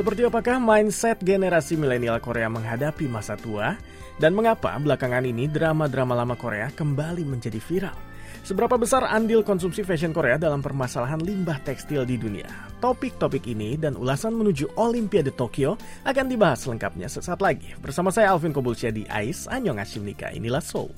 Seperti apakah mindset generasi milenial Korea menghadapi masa tua? Dan mengapa belakangan ini drama-drama lama Korea kembali menjadi viral? Seberapa besar andil konsumsi fashion Korea dalam permasalahan limbah tekstil di dunia? Topik-topik ini dan ulasan menuju Olimpiade Tokyo akan dibahas lengkapnya sesaat lagi. Bersama saya Alvin Kobulsia di AIS, Anyong Nika, inilah Seoul.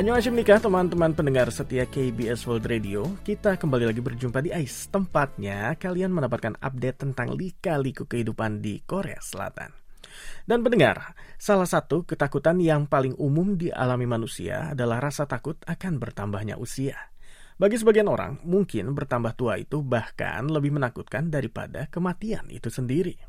Annyeonghaseyo teman-teman pendengar setia KBS World Radio. Kita kembali lagi berjumpa di AIS. Tempatnya kalian mendapatkan update tentang lika-liku kehidupan di Korea Selatan. Dan pendengar, salah satu ketakutan yang paling umum dialami manusia adalah rasa takut akan bertambahnya usia. Bagi sebagian orang, mungkin bertambah tua itu bahkan lebih menakutkan daripada kematian itu sendiri.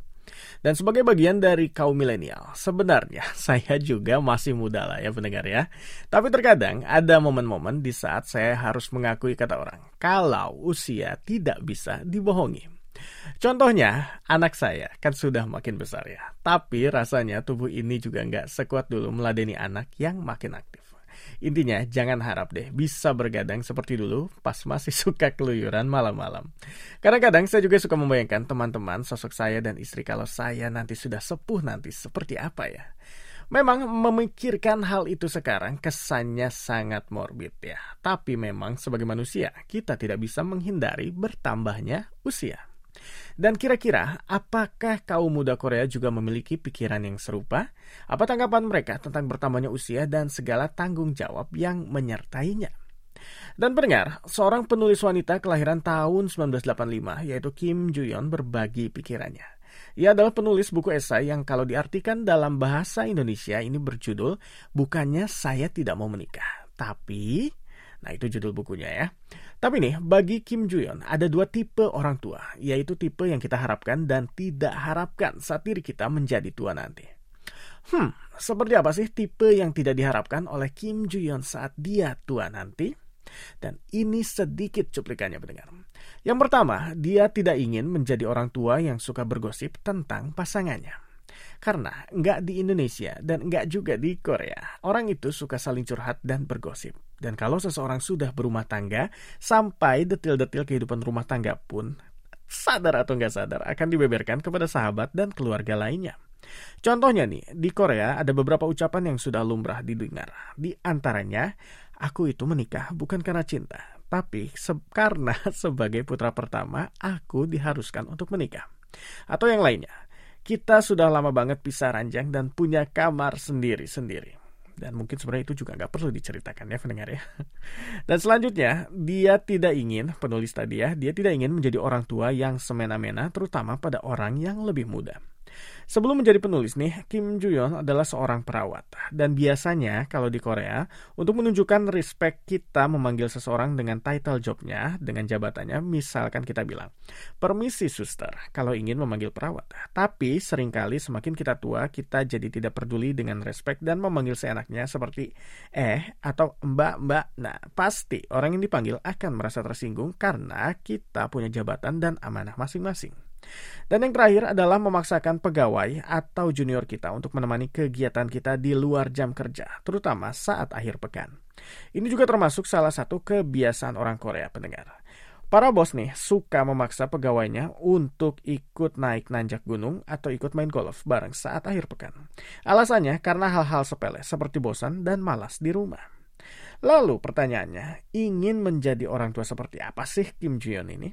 Dan sebagai bagian dari kaum milenial, sebenarnya saya juga masih muda lah ya pendengar ya. Tapi terkadang ada momen-momen di saat saya harus mengakui kata orang, kalau usia tidak bisa dibohongi. Contohnya, anak saya kan sudah makin besar ya. Tapi rasanya tubuh ini juga nggak sekuat dulu meladeni anak yang makin aktif. Intinya, jangan harap deh bisa bergadang seperti dulu pas masih suka keluyuran malam-malam. Kadang-kadang saya juga suka membayangkan teman-teman sosok saya dan istri kalau saya nanti sudah sepuh nanti seperti apa ya. Memang memikirkan hal itu sekarang kesannya sangat morbid ya. Tapi memang sebagai manusia kita tidak bisa menghindari bertambahnya usia. Dan kira-kira apakah kaum muda Korea juga memiliki pikiran yang serupa? Apa tanggapan mereka tentang bertambahnya usia dan segala tanggung jawab yang menyertainya? Dan pendengar, seorang penulis wanita kelahiran tahun 1985 yaitu Kim Joo-yeon berbagi pikirannya. Ia adalah penulis buku esai yang kalau diartikan dalam bahasa Indonesia ini berjudul Bukannya Saya Tidak Mau Menikah, Tapi Nah, itu judul bukunya ya. Tapi nih, bagi Kim Joo-yeon ada dua tipe orang tua, yaitu tipe yang kita harapkan dan tidak harapkan saat diri kita menjadi tua nanti. Hmm, seperti apa sih tipe yang tidak diharapkan oleh Kim Joo-yeon saat dia tua nanti? Dan ini sedikit cuplikannya pendengar. Yang pertama, dia tidak ingin menjadi orang tua yang suka bergosip tentang pasangannya. Karena nggak di Indonesia dan nggak juga di Korea, orang itu suka saling curhat dan bergosip. Dan kalau seseorang sudah berumah tangga, sampai detil-detil kehidupan rumah tangga pun, sadar atau nggak sadar, akan dibeberkan kepada sahabat dan keluarga lainnya. Contohnya nih, di Korea ada beberapa ucapan yang sudah lumrah didengar. Di antaranya, aku itu menikah bukan karena cinta, tapi se karena sebagai putra pertama, aku diharuskan untuk menikah. Atau yang lainnya, kita sudah lama banget pisah ranjang dan punya kamar sendiri-sendiri. Dan mungkin sebenarnya itu juga nggak perlu diceritakan ya pendengar ya. Dan selanjutnya, dia tidak ingin, penulis tadi ya, dia tidak ingin menjadi orang tua yang semena-mena terutama pada orang yang lebih muda. Sebelum menjadi penulis nih, Kim Joo-yeon adalah seorang perawat. Dan biasanya kalau di Korea, untuk menunjukkan respect kita memanggil seseorang dengan title jobnya, dengan jabatannya, misalkan kita bilang, permisi suster, kalau ingin memanggil perawat. Tapi sering kali semakin kita tua, kita jadi tidak peduli dengan respect dan memanggil seenaknya seperti eh atau mbak-mbak. Nah, pasti orang yang dipanggil akan merasa tersinggung karena kita punya jabatan dan amanah masing-masing. Dan yang terakhir adalah memaksakan pegawai atau junior kita untuk menemani kegiatan kita di luar jam kerja, terutama saat akhir pekan. Ini juga termasuk salah satu kebiasaan orang Korea pendengar. Para bos nih suka memaksa pegawainya untuk ikut naik nanjak gunung atau ikut main golf bareng saat akhir pekan. Alasannya karena hal-hal sepele seperti bosan dan malas di rumah. Lalu pertanyaannya, ingin menjadi orang tua seperti apa sih Kim Joo ini?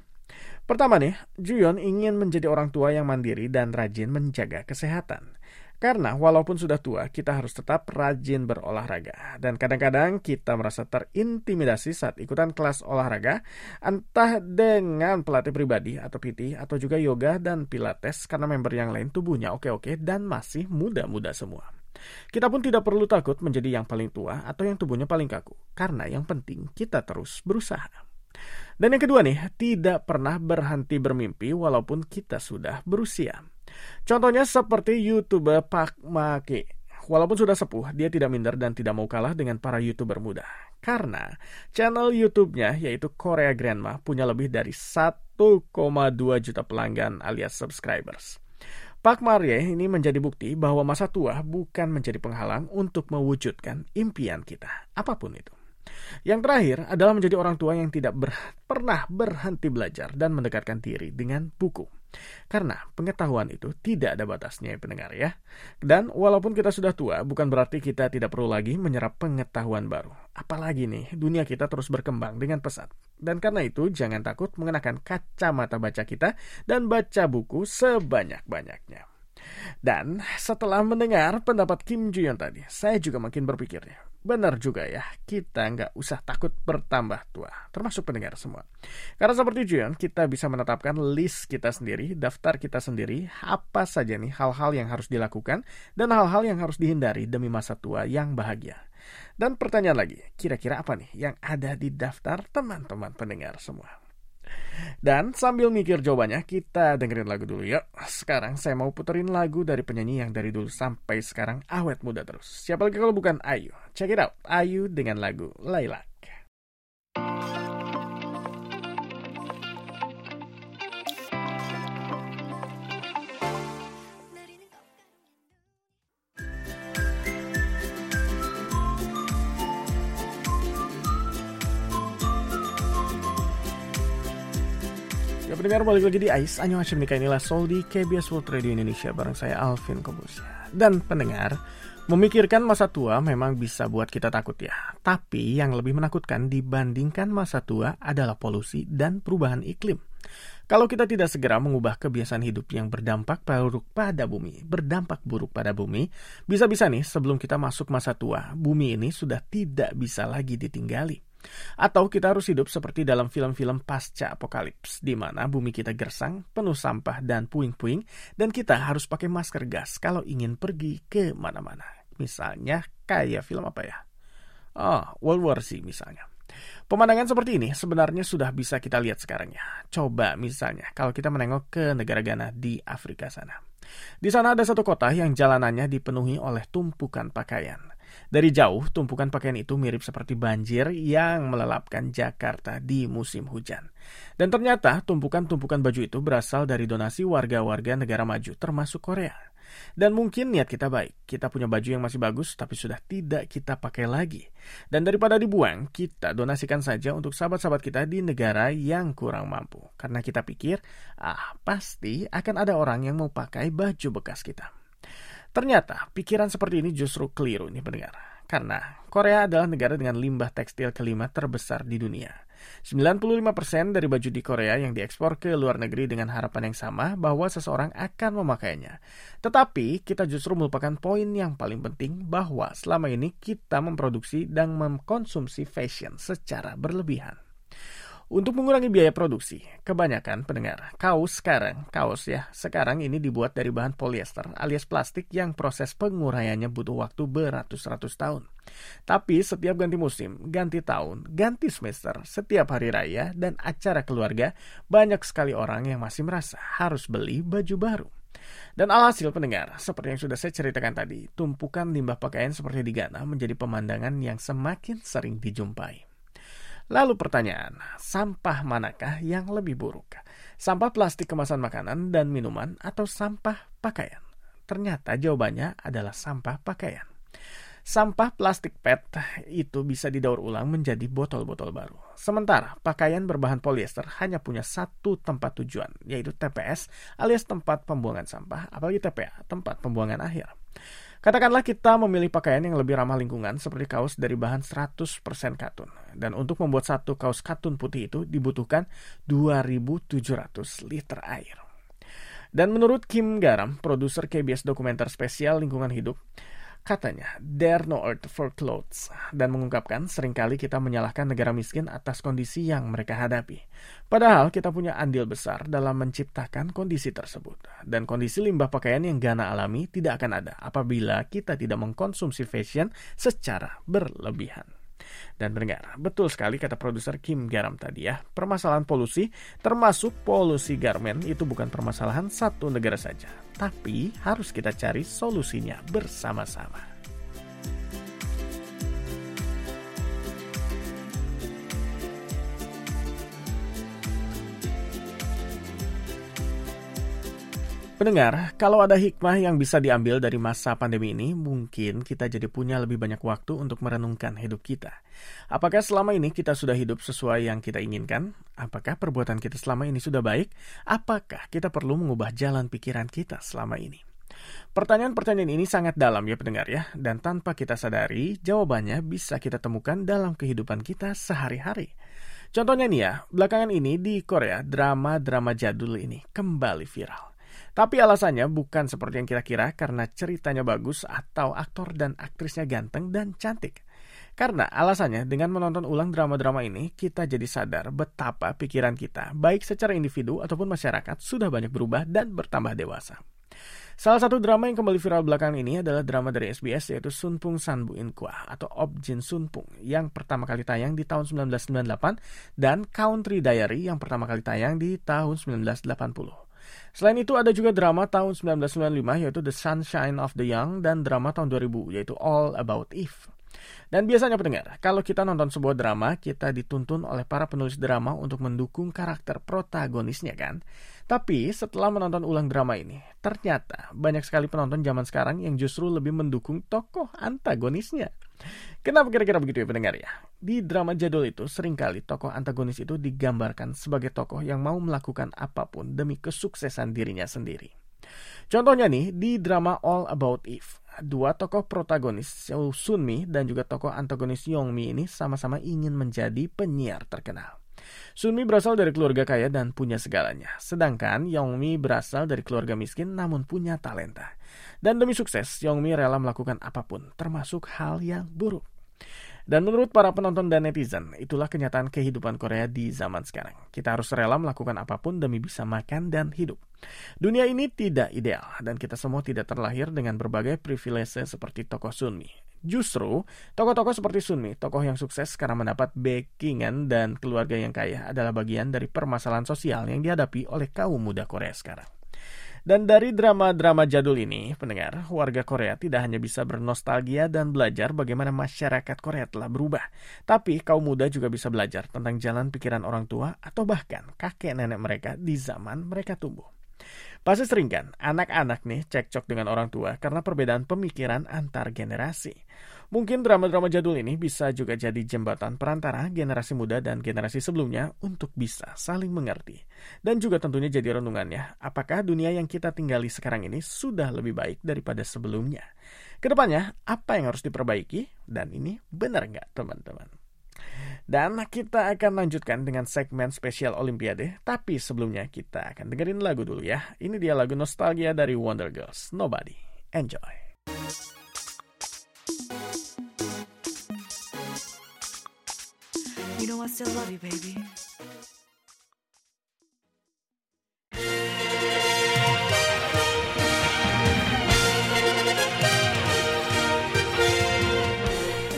Pertama nih, Juyon ingin menjadi orang tua yang mandiri dan rajin menjaga kesehatan. Karena walaupun sudah tua, kita harus tetap rajin berolahraga. Dan kadang-kadang kita merasa terintimidasi saat ikutan kelas olahraga, entah dengan pelatih pribadi atau PT, atau juga yoga dan pilates karena member yang lain tubuhnya oke-oke dan masih muda-muda semua. Kita pun tidak perlu takut menjadi yang paling tua atau yang tubuhnya paling kaku, karena yang penting kita terus berusaha. Dan yang kedua nih, tidak pernah berhenti bermimpi walaupun kita sudah berusia. Contohnya seperti YouTuber Pak Make. Walaupun sudah sepuh, dia tidak minder dan tidak mau kalah dengan para YouTuber muda. Karena channel YouTube-nya yaitu Korea Grandma punya lebih dari 1,2 juta pelanggan alias subscribers. Pak Marie ini menjadi bukti bahwa masa tua bukan menjadi penghalang untuk mewujudkan impian kita, apa pun itu. Yang terakhir adalah menjadi orang tua yang tidak ber, pernah berhenti belajar dan mendekatkan diri dengan buku. Karena pengetahuan itu tidak ada batasnya ya pendengar ya. Dan walaupun kita sudah tua, bukan berarti kita tidak perlu lagi menyerap pengetahuan baru. Apalagi nih, dunia kita terus berkembang dengan pesat. Dan karena itu, jangan takut mengenakan kacamata baca kita dan baca buku sebanyak-banyaknya. Dan setelah mendengar pendapat Kim Juyon tadi, saya juga makin berpikir ya, benar juga ya, kita nggak usah takut bertambah tua, termasuk pendengar semua. Karena seperti Juyon, kita bisa menetapkan list kita sendiri, daftar kita sendiri, apa saja nih hal-hal yang harus dilakukan, dan hal-hal yang harus dihindari demi masa tua yang bahagia. Dan pertanyaan lagi, kira-kira apa nih yang ada di daftar teman-teman pendengar semua? Dan sambil mikir jawabannya, kita dengerin lagu dulu yuk. Sekarang saya mau puterin lagu dari penyanyi yang dari dulu sampai sekarang awet muda terus. Siapa lagi kalau bukan Ayu? Check it out, Ayu dengan lagu Laila. Pendengar balik lagi di AIS Anyo Hashim Nika inilah Sol di KBS World Radio Indonesia Bareng saya Alvin Kobusya. Dan pendengar Memikirkan masa tua memang bisa buat kita takut ya. Tapi yang lebih menakutkan dibandingkan masa tua adalah polusi dan perubahan iklim. Kalau kita tidak segera mengubah kebiasaan hidup yang berdampak buruk pada bumi, berdampak buruk pada bumi, bisa-bisa nih sebelum kita masuk masa tua, bumi ini sudah tidak bisa lagi ditinggali. Atau kita harus hidup seperti dalam film-film pasca apokalips, di mana bumi kita gersang, penuh sampah dan puing-puing, dan kita harus pakai masker gas kalau ingin pergi ke mana-mana. Misalnya kayak film apa ya? Oh, World War Z misalnya. Pemandangan seperti ini sebenarnya sudah bisa kita lihat sekarang ya. Coba misalnya kalau kita menengok ke negara Ghana di Afrika sana. Di sana ada satu kota yang jalanannya dipenuhi oleh tumpukan pakaian. Dari jauh, tumpukan pakaian itu mirip seperti banjir yang melelapkan Jakarta di musim hujan. Dan ternyata tumpukan-tumpukan baju itu berasal dari donasi warga-warga negara maju, termasuk Korea. Dan mungkin niat kita baik, kita punya baju yang masih bagus tapi sudah tidak kita pakai lagi. Dan daripada dibuang, kita donasikan saja untuk sahabat-sahabat kita di negara yang kurang mampu. Karena kita pikir, ah pasti akan ada orang yang mau pakai baju bekas kita. Ternyata pikiran seperti ini justru keliru nih pendengar. Karena Korea adalah negara dengan limbah tekstil kelima terbesar di dunia. 95% dari baju di Korea yang diekspor ke luar negeri dengan harapan yang sama bahwa seseorang akan memakainya. Tetapi kita justru melupakan poin yang paling penting bahwa selama ini kita memproduksi dan mengkonsumsi fashion secara berlebihan. Untuk mengurangi biaya produksi, kebanyakan pendengar, kaos sekarang, kaos ya, sekarang ini dibuat dari bahan polyester alias plastik yang proses penguraiannya butuh waktu beratus-ratus tahun. Tapi setiap ganti musim, ganti tahun, ganti semester, setiap hari raya, dan acara keluarga, banyak sekali orang yang masih merasa harus beli baju baru. Dan alhasil pendengar, seperti yang sudah saya ceritakan tadi, tumpukan limbah pakaian seperti di Ghana menjadi pemandangan yang semakin sering dijumpai. Lalu pertanyaan, sampah manakah yang lebih buruk? Sampah plastik kemasan makanan dan minuman atau sampah pakaian? Ternyata jawabannya adalah sampah pakaian. Sampah plastik PET itu bisa didaur ulang menjadi botol-botol baru. Sementara pakaian berbahan polyester hanya punya satu tempat tujuan, yaitu TPS alias tempat pembuangan sampah, apalagi TPA, tempat pembuangan akhir. Katakanlah kita memilih pakaian yang lebih ramah lingkungan seperti kaos dari bahan 100% katun. Dan untuk membuat satu kaos katun putih itu dibutuhkan 2700 liter air. Dan menurut Kim Garam, produser KBS dokumenter spesial lingkungan hidup, Katanya, there no earth for clothes, dan mengungkapkan sering kali kita menyalahkan negara miskin atas kondisi yang mereka hadapi. Padahal kita punya andil besar dalam menciptakan kondisi tersebut. Dan kondisi limbah pakaian yang Ghana alami tidak akan ada apabila kita tidak mengkonsumsi fashion secara berlebihan. Dan mendengar, betul sekali kata produser Kim Garam tadi ya, permasalahan polusi termasuk polusi garmen itu bukan permasalahan satu negara saja, tapi harus kita cari solusinya bersama-sama. Pendengar, kalau ada hikmah yang bisa diambil dari masa pandemi ini, mungkin kita jadi punya lebih banyak waktu untuk merenungkan hidup kita. Apakah selama ini kita sudah hidup sesuai yang kita inginkan? Apakah perbuatan kita selama ini sudah baik? Apakah kita perlu mengubah jalan pikiran kita selama ini? Pertanyaan-pertanyaan ini sangat dalam ya pendengar ya, dan tanpa kita sadari, jawabannya bisa kita temukan dalam kehidupan kita sehari-hari. Contohnya nih ya, belakangan ini di Korea, drama-drama jadul ini kembali viral. Tapi alasannya bukan seperti yang kira-kira karena ceritanya bagus atau aktor dan aktrisnya ganteng dan cantik. Karena alasannya dengan menonton ulang drama-drama ini, kita jadi sadar betapa pikiran kita, baik secara individu ataupun masyarakat, sudah banyak berubah dan bertambah dewasa. Salah satu drama yang kembali viral belakangan ini adalah drama dari SBS yaitu Sunpung Sanbu Inkwa atau Objin Sunpung yang pertama kali tayang di tahun 1998 dan Country Diary yang pertama kali tayang di tahun 1980. Selain itu ada juga drama tahun 1995 yaitu The Sunshine of the Young dan drama tahun 2000 yaitu All About Eve. Dan biasanya pendengar, kalau kita nonton sebuah drama, kita dituntun oleh para penulis drama untuk mendukung karakter protagonisnya kan? Tapi setelah menonton ulang drama ini, ternyata banyak sekali penonton zaman sekarang yang justru lebih mendukung tokoh antagonisnya. Kenapa kira-kira begitu ya pendengar ya? Di drama jadul itu sering kali tokoh antagonis itu digambarkan sebagai tokoh yang mau melakukan apa pun demi kesuksesan dirinya sendiri. Contohnya nih, di drama All About Eve, dua tokoh protagonis Sunmi dan juga tokoh antagonis Yongmi ini sama-sama ingin menjadi penyiar terkenal. Sunmi berasal dari keluarga kaya dan punya segalanya, sedangkan Yongmi berasal dari keluarga miskin namun punya talenta. Dan demi sukses, Yongmi rela melakukan apa pun, termasuk hal yang buruk. Dan menurut para penonton dan netizen, itulah kenyataan kehidupan Korea di zaman sekarang. Kita harus rela melakukan apa pun demi bisa makan dan hidup. Dunia ini tidak ideal, dan kita semua tidak terlahir dengan berbagai privilege seperti tokoh Sunmi. Justru, tokoh-tokoh seperti Sunmi, tokoh yang sukses karena mendapat backingan dan keluarga yang kaya adalah bagian dari permasalahan sosial yang dihadapi oleh kaum muda Korea sekarang. Dan dari drama-drama jadul ini, pendengar, warga Korea tidak hanya bisa bernostalgia dan belajar bagaimana masyarakat Korea telah berubah, tapi kaum muda juga bisa belajar tentang jalan pikiran orang tua atau bahkan kakek nenek mereka di zaman mereka tumbuh. Pasti sering kan, anak-anak nih cekcok dengan orang tua karena perbedaan pemikiran antar generasi. Mungkin drama-drama jadul ini bisa juga jadi jembatan perantara generasi muda dan generasi sebelumnya untuk bisa saling mengerti. Dan juga tentunya jadi renungannya, apakah dunia yang kita tinggali sekarang ini sudah lebih baik daripada sebelumnya? Ke depannya, apa yang harus diperbaiki? Dan ini benar nggak teman-teman? Dan kita akan lanjutkan dengan segmen spesial Olimpiade, tapi sebelumnya kita akan dengerin lagu dulu ya. Ini dia lagu nostalgia dari Wonder Girls, Nobody. Enjoy. Know I still love you, baby.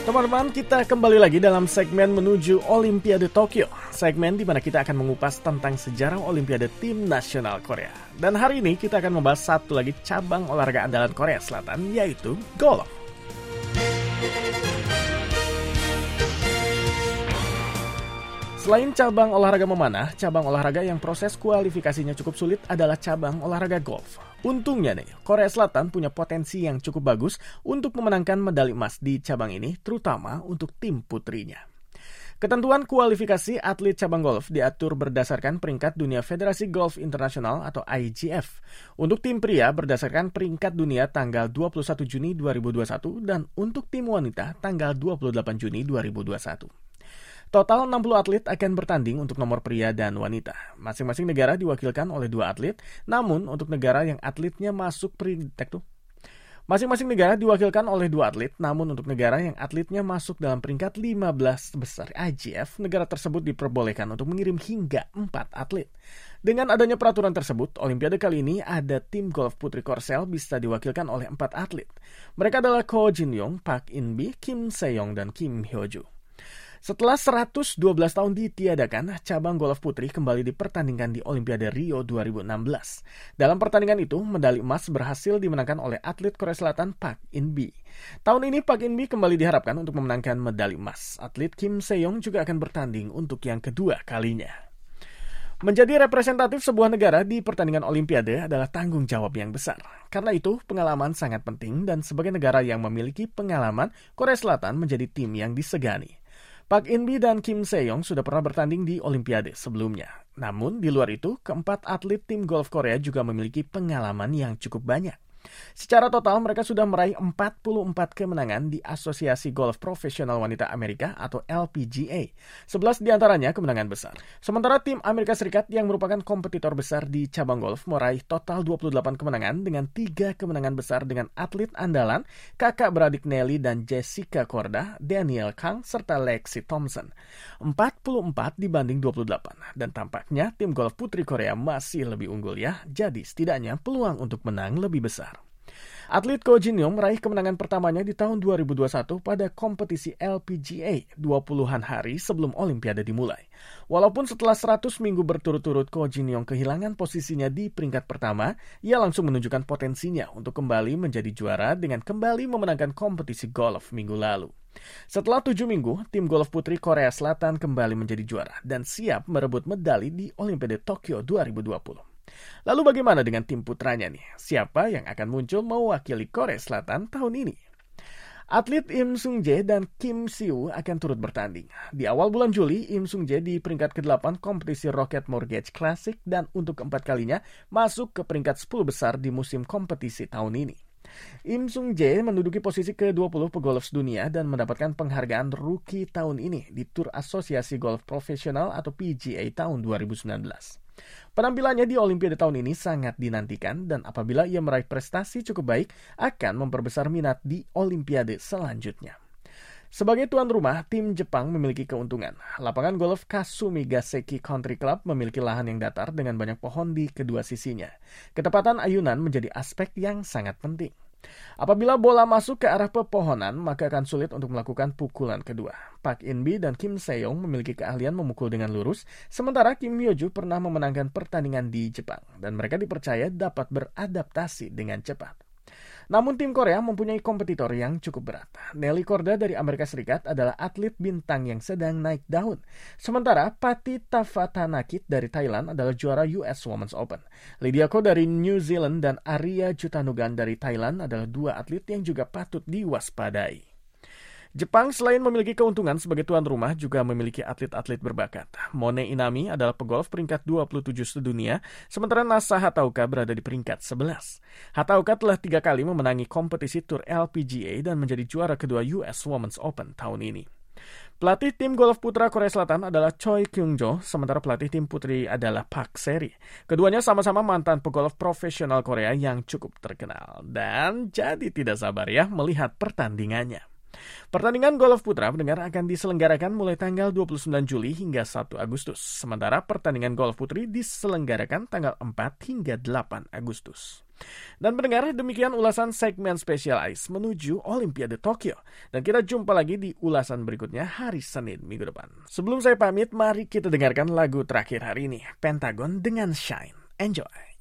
Teman-teman, kita kembali lagi dalam segmen menuju Olimpiade Tokyo. Segmen di mana kita akan mengupas tentang sejarah Olimpiade tim nasional Korea. Dan hari ini kita akan membahas satu lagi cabang olahraga andalan Korea Selatan, yaitu golf. Selain cabang olahraga memanah, cabang olahraga yang proses kualifikasinya cukup sulit adalah cabang olahraga golf. Untungnya nih, Korea Selatan punya potensi yang cukup bagus untuk memenangkan medali emas di cabang ini, terutama untuk tim putrinya. Ketentuan kualifikasi atlet cabang golf diatur berdasarkan peringkat dunia Federasi Golf Internasional atau IGF. Untuk tim pria berdasarkan peringkat dunia tanggal 21 Juni 2021 dan untuk tim wanita tanggal 28 Juni 2021. Total 60 atlet akan bertanding untuk nomor pria dan wanita. Masing-masing negara diwakilkan oleh dua atlet, namun untuk negara yang atletnya masuk peringkat tuh Masing-masing negara diwakilkan oleh dua atlet, namun untuk negara yang atletnya masuk dalam peringkat 15 besar IGF, negara tersebut diperbolehkan untuk mengirim hingga 4 atlet. Dengan adanya peraturan tersebut, Olimpiade kali ini ada tim golf putri Korsel bisa diwakilkan oleh 4 atlet. Mereka adalah Ko Jin Yong, Park In Bi, Kim Se-yong, dan Kim Hyo Joo. Setelah 112 tahun ditiadakan, cabang golf putri kembali dipertandingkan di Olimpiade Rio 2016. Dalam pertandingan itu, medali emas berhasil dimenangkan oleh atlet Korea Selatan Park In-bi. Tahun ini Park In-bi kembali diharapkan untuk memenangkan medali emas. Atlet Kim Se-yong juga akan bertanding untuk yang kedua kalinya. Menjadi representatif sebuah negara di pertandingan Olimpiade adalah tanggung jawab yang besar. Karena itu, pengalaman sangat penting dan sebagai negara yang memiliki pengalaman, Korea Selatan menjadi tim yang disegani. Pak Inbi dan Kim Seyong sudah pernah bertanding di Olimpiade sebelumnya. Namun, di luar itu, keempat atlet tim golf Korea juga memiliki pengalaman yang cukup banyak. Secara total mereka sudah meraih 44 kemenangan di Asosiasi Golf Profesional Wanita Amerika atau LPGA. 11 di antaranya kemenangan besar. Sementara tim Amerika Serikat yang merupakan kompetitor besar di cabang golf meraih total 28 kemenangan dengan 3 kemenangan besar dengan atlet andalan kakak beradik Nelly dan Jessica Korda, Daniel Kang, serta Lexi Thompson. 44 dibanding 28 dan tampaknya tim golf putri Korea masih lebih unggul ya. Jadi setidaknya peluang untuk menang lebih besar. Atlet Ko Jin Young meraih kemenangan pertamanya di tahun 2021 pada kompetisi LPGA 20-an hari sebelum Olimpiade dimulai. Walaupun setelah 100 minggu berturut-turut Ko Jin Young kehilangan posisinya di peringkat pertama, ia langsung menunjukkan potensinya untuk kembali menjadi juara dengan kembali memenangkan kompetisi golf minggu lalu. Setelah tujuh minggu, tim golf putri Korea Selatan kembali menjadi juara dan siap merebut medali di Olimpiade Tokyo 2020. Lalu bagaimana dengan tim putranya nih? Siapa yang akan muncul mewakili Korea Selatan tahun ini? Atlet Im Sung Jae dan Kim Siu akan turut bertanding. Di awal bulan Juli, Im Sung Jae di peringkat ke-8 kompetisi Rocket Mortgage Classic dan untuk keempat kalinya masuk ke peringkat 10 besar di musim kompetisi tahun ini. Im Sung Jae menduduki posisi ke-20 pegolf dunia dan mendapatkan penghargaan Rookie tahun ini di Tour Asosiasi Golf Profesional atau PGA tahun 2019. Penampilannya di Olimpiade tahun ini sangat dinantikan dan apabila ia meraih prestasi cukup baik akan memperbesar minat di Olimpiade selanjutnya. Sebagai tuan rumah, tim Jepang memiliki keuntungan. Lapangan golf Kasumi Gaseki Country Club memiliki lahan yang datar dengan banyak pohon di kedua sisinya. Ketepatan ayunan menjadi aspek yang sangat penting. Apabila bola masuk ke arah pepohonan, maka akan sulit untuk melakukan pukulan kedua. Pak Inbi dan Kim Seyong memiliki keahlian memukul dengan lurus, sementara Kim Myoju pernah memenangkan pertandingan di Jepang, dan mereka dipercaya dapat beradaptasi dengan cepat. Namun tim Korea mempunyai kompetitor yang cukup berat. Nelly Korda dari Amerika Serikat adalah atlet bintang yang sedang naik daun. Sementara Pati Tafatanakit dari Thailand adalah juara US Women's Open. Lydia Ko dari New Zealand dan Arya Jutanugan dari Thailand adalah dua atlet yang juga patut diwaspadai. Jepang selain memiliki keuntungan sebagai tuan rumah juga memiliki atlet-atlet berbakat. Mone Inami adalah pegolf peringkat 27 sedunia, sementara Nasa Hatauka berada di peringkat 11. Hatauka telah tiga kali memenangi kompetisi Tour LPGA dan menjadi juara kedua US Women's Open tahun ini. Pelatih tim golf putra Korea Selatan adalah Choi Kyung-jo, sementara pelatih tim putri adalah Park Seri. Keduanya sama-sama mantan pegolf profesional Korea yang cukup terkenal. Dan jadi tidak sabar ya melihat pertandingannya. Pertandingan golf putra pendengar akan diselenggarakan mulai tanggal 29 Juli hingga 1 Agustus. Sementara pertandingan golf putri diselenggarakan tanggal 4 hingga 8 Agustus. Dan pendengar, demikian ulasan segmen Special Ice menuju Olimpiade Tokyo. Dan kita jumpa lagi di ulasan berikutnya hari Senin minggu depan. Sebelum saya pamit, mari kita dengarkan lagu terakhir hari ini, Pentagon dengan Shine. Enjoy!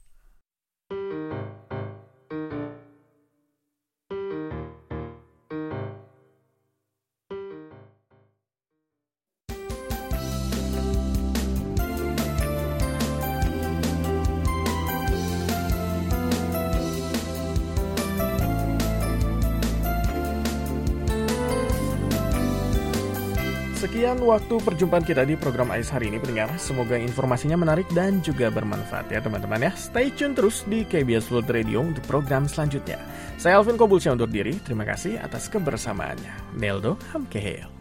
Sekian waktu perjumpaan kita di program AIS hari ini pendengar. Semoga informasinya menarik dan juga bermanfaat ya teman-teman ya. Stay tune terus di KBS World Radio untuk program selanjutnya. Saya Alvin Kobulsya undur diri. Terima kasih atas kebersamaannya. Neldo Hamkehel.